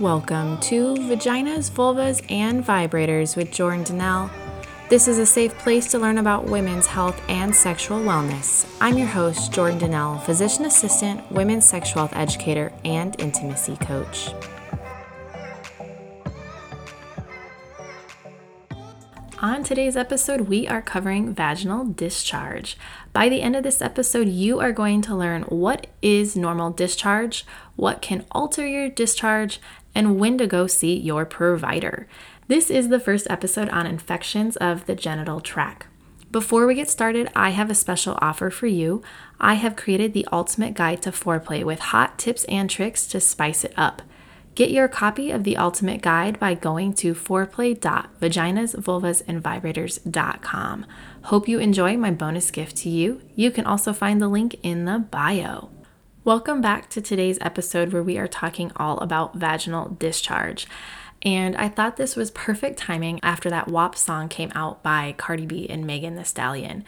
Welcome to Vaginas, Vulvas, and Vibrators with Jordan Dnelle. This is a safe place to learn about women's health and sexual wellness. I'm your host, Jordan Dnelle, physician assistant, women's sexual health educator, and intimacy coach. On today's episode, we are covering vaginal discharge. By the end of this episode, you are going to learn what is normal discharge, what can alter your discharge, and when to go see your provider. This is the first episode on infections of the genital tract. Before we get started, I have a special offer for you. I have created the ultimate guide to foreplay with hot tips and tricks to spice it up. Get your copy of the Ultimate Guide by going to foreplay.vaginasvulvasandvibrators.com. Hope you enjoy my bonus gift to you. You can also find the link in the bio. Welcome back to today's episode where we are talking all about vaginal discharge. And I thought this was perfect timing after that WAP song came out by Cardi B and Megan Thee Stallion.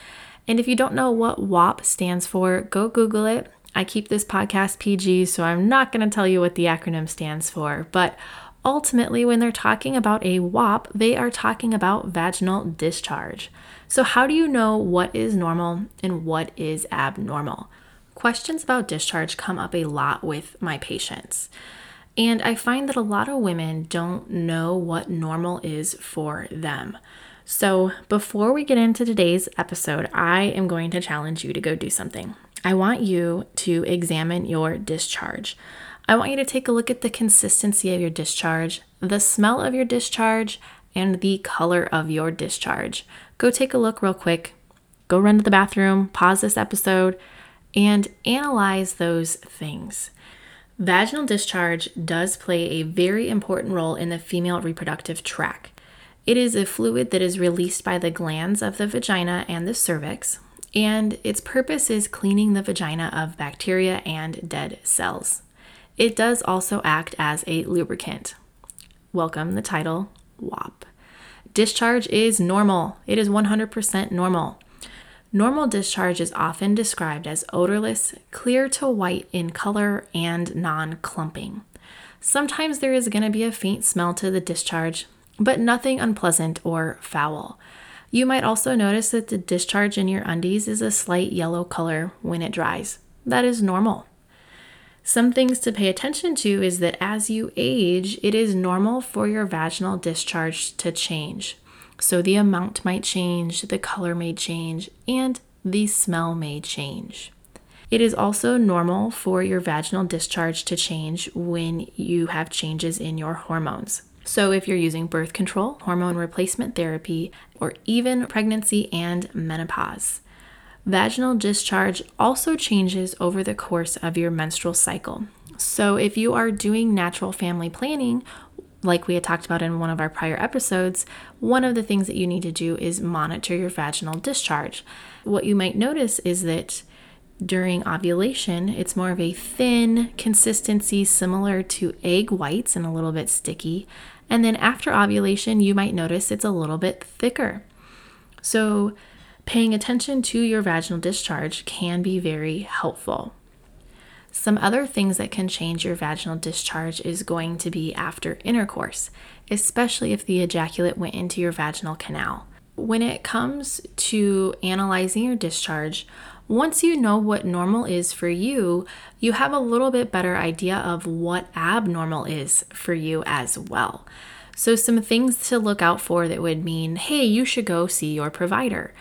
And if you don't know what WAP stands for, go Google it. I keep this podcast PG, so I'm not going to tell you what the acronym stands for, but ultimately, when they're talking about a WAP, they are talking about vaginal discharge. So, how do you know what is normal and what is abnormal? Questions about discharge come up a lot with my patients. And I find that a lot of women don't know what normal is for them. So, before we get into today's episode, I am going to challenge you to go do something. I want you to examine your discharge. I want you to take a look at the consistency of your discharge, the smell of your discharge, and the color of your discharge. Go take a look real quick. Go run to the bathroom, pause this episode, and analyze those things. Vaginal discharge does play a very important role in the female reproductive tract. It is a fluid that is released by the glands of the vagina and the cervix, and its purpose is cleaning the vagina of bacteria and dead cells. It does also act as a lubricant. Welcome the title WAP. Discharge is normal, it is 100% normal. Normal discharge is often described as odorless, clear to white in color, and non clumping. Sometimes there is going to be a faint smell to the discharge, but nothing unpleasant or foul. You might also notice that the discharge in your undies is a slight yellow color when it dries. That is normal. Some things to pay attention to is that as you age, it is normal for your vaginal discharge to change. So the amount might change, the color may change, and the smell may change. It is also normal for your vaginal discharge to change when you have changes in your hormones. So, if you're using birth control, hormone replacement therapy, or even pregnancy and menopause, vaginal discharge also changes over the course of your menstrual cycle. So, if you are doing natural family planning, like we had talked about in one of our prior episodes, one of the things that you need to do is monitor your vaginal discharge. What you might notice is that during ovulation, it's more of a thin consistency similar to egg whites and a little bit sticky. And then after ovulation, you might notice it's a little bit thicker. So, paying attention to your vaginal discharge can be very helpful. Some other things that can change your vaginal discharge is going to be after intercourse, especially if the ejaculate went into your vaginal canal. When it comes to analyzing your discharge, once you know what normal is for you, you have a little bit better idea of what abnormal is for you as well. So, some things to look out for that would mean, hey, you should go see your provider.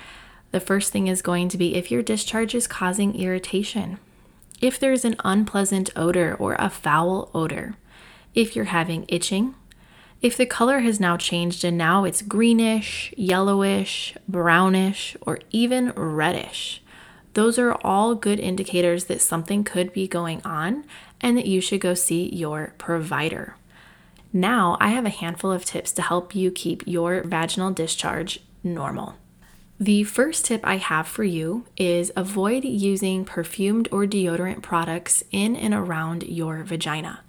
The first thing is going to be if your discharge is causing irritation, if there's an unpleasant odor or a foul odor, if you're having itching, if the color has now changed and now it's greenish, yellowish, brownish, or even reddish. Those are all good indicators that something could be going on and that you should go see your provider. Now, I have a handful of tips to help you keep your vaginal discharge normal. The first tip I have for you is avoid using perfumed or deodorant products in and around your vagina.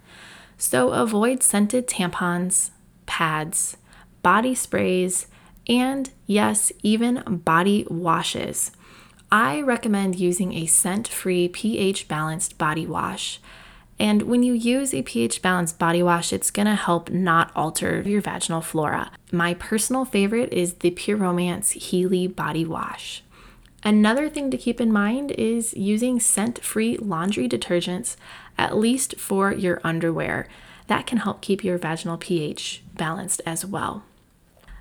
So, avoid scented tampons, pads, body sprays, and yes, even body washes. I recommend using a scent free, pH balanced body wash. And when you use a pH balanced body wash, it's gonna help not alter your vaginal flora. My personal favorite is the Pure Romance Healy Body Wash. Another thing to keep in mind is using scent free laundry detergents, at least for your underwear. That can help keep your vaginal pH balanced as well.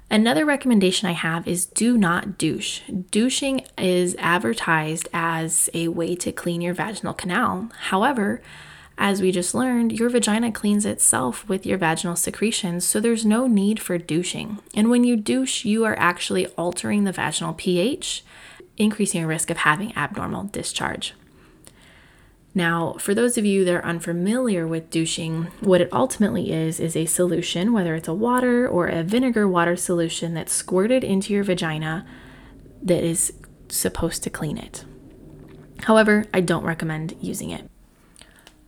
Another recommendation I have is do not douche. Douching is advertised as a way to clean your vaginal canal. However, as we just learned, your vagina cleans itself with your vaginal secretions, so there's no need for douching. And when you douche, you are actually altering the vaginal pH, increasing your risk of having abnormal discharge. Now, for those of you that are unfamiliar with douching, what it ultimately is is a solution, whether it's a water or a vinegar water solution that's squirted into your vagina that is supposed to clean it. However, I don't recommend using it.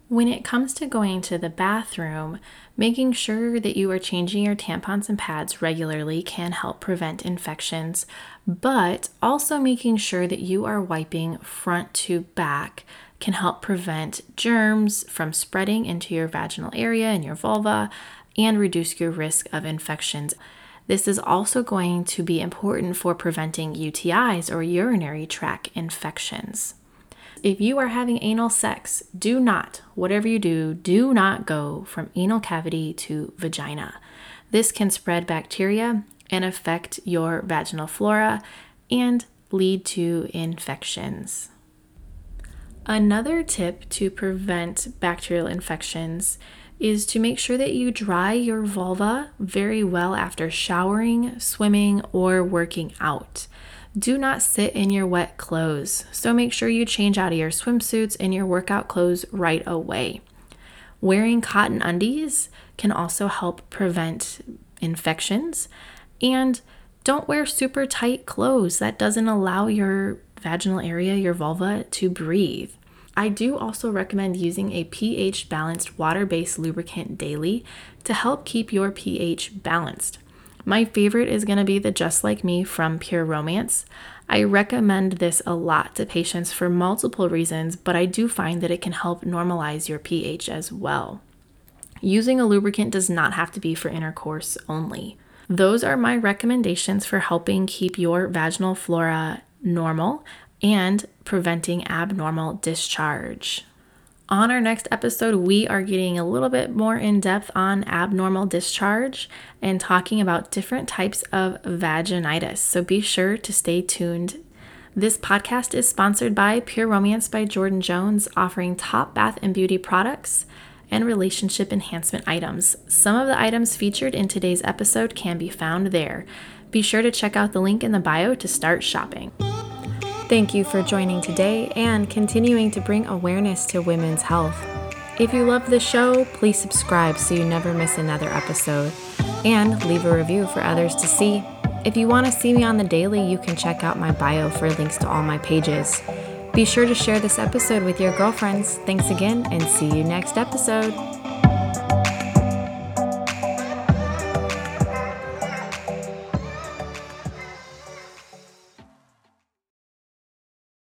When it comes to going to the bathroom, making sure that you are changing your tampons and pads regularly can help prevent infections, but also making sure that you are wiping front to back can help prevent germs from spreading into your vaginal area and your vulva and reduce your risk of infections. This is also going to be important for preventing UTIs or urinary tract infections. If you are having anal sex, do not, whatever you do, do not go from anal cavity to vagina. This can spread bacteria and affect your vaginal flora and lead to infections. Another tip to prevent bacterial infections is to make sure that you dry your vulva very well after showering, swimming, or working out do not sit in your wet clothes. So make sure you change out of your swimsuits and your workout clothes right away. Wearing cotton undies can also help prevent infections. And don't wear super tight clothes. That doesn't allow your vaginal area, your vulva, to breathe. I do also recommend using a pH balanced water based lubricant daily to help keep your pH balanced. My favorite is going to be the Just Like Me from Pure Romance. I recommend this a lot to patients for multiple reasons, but I do find that it can help normalize your pH as well. Using a lubricant does not have to be for intercourse only. Those are my recommendations for helping keep your vaginal flora normal and preventing abnormal discharge. On our next episode, we are getting a little bit more in depth on abnormal discharge and talking about different types of vaginitis. So be sure to stay tuned. This podcast is sponsored by Pure Romance by Jordan Jones, offering top bath and beauty products and relationship enhancement items. Some of the items featured in today's episode can be found there. Be sure to check out the link in the bio to start shopping. Thank you for joining today and continuing to bring awareness to women's health. If you love the show, please subscribe so you never miss another episode and leave a review for others to see. If you want to see me on the daily, you can check out my bio for links to all my pages. Be sure to share this episode with your girlfriends. Thanks again and see you next episode.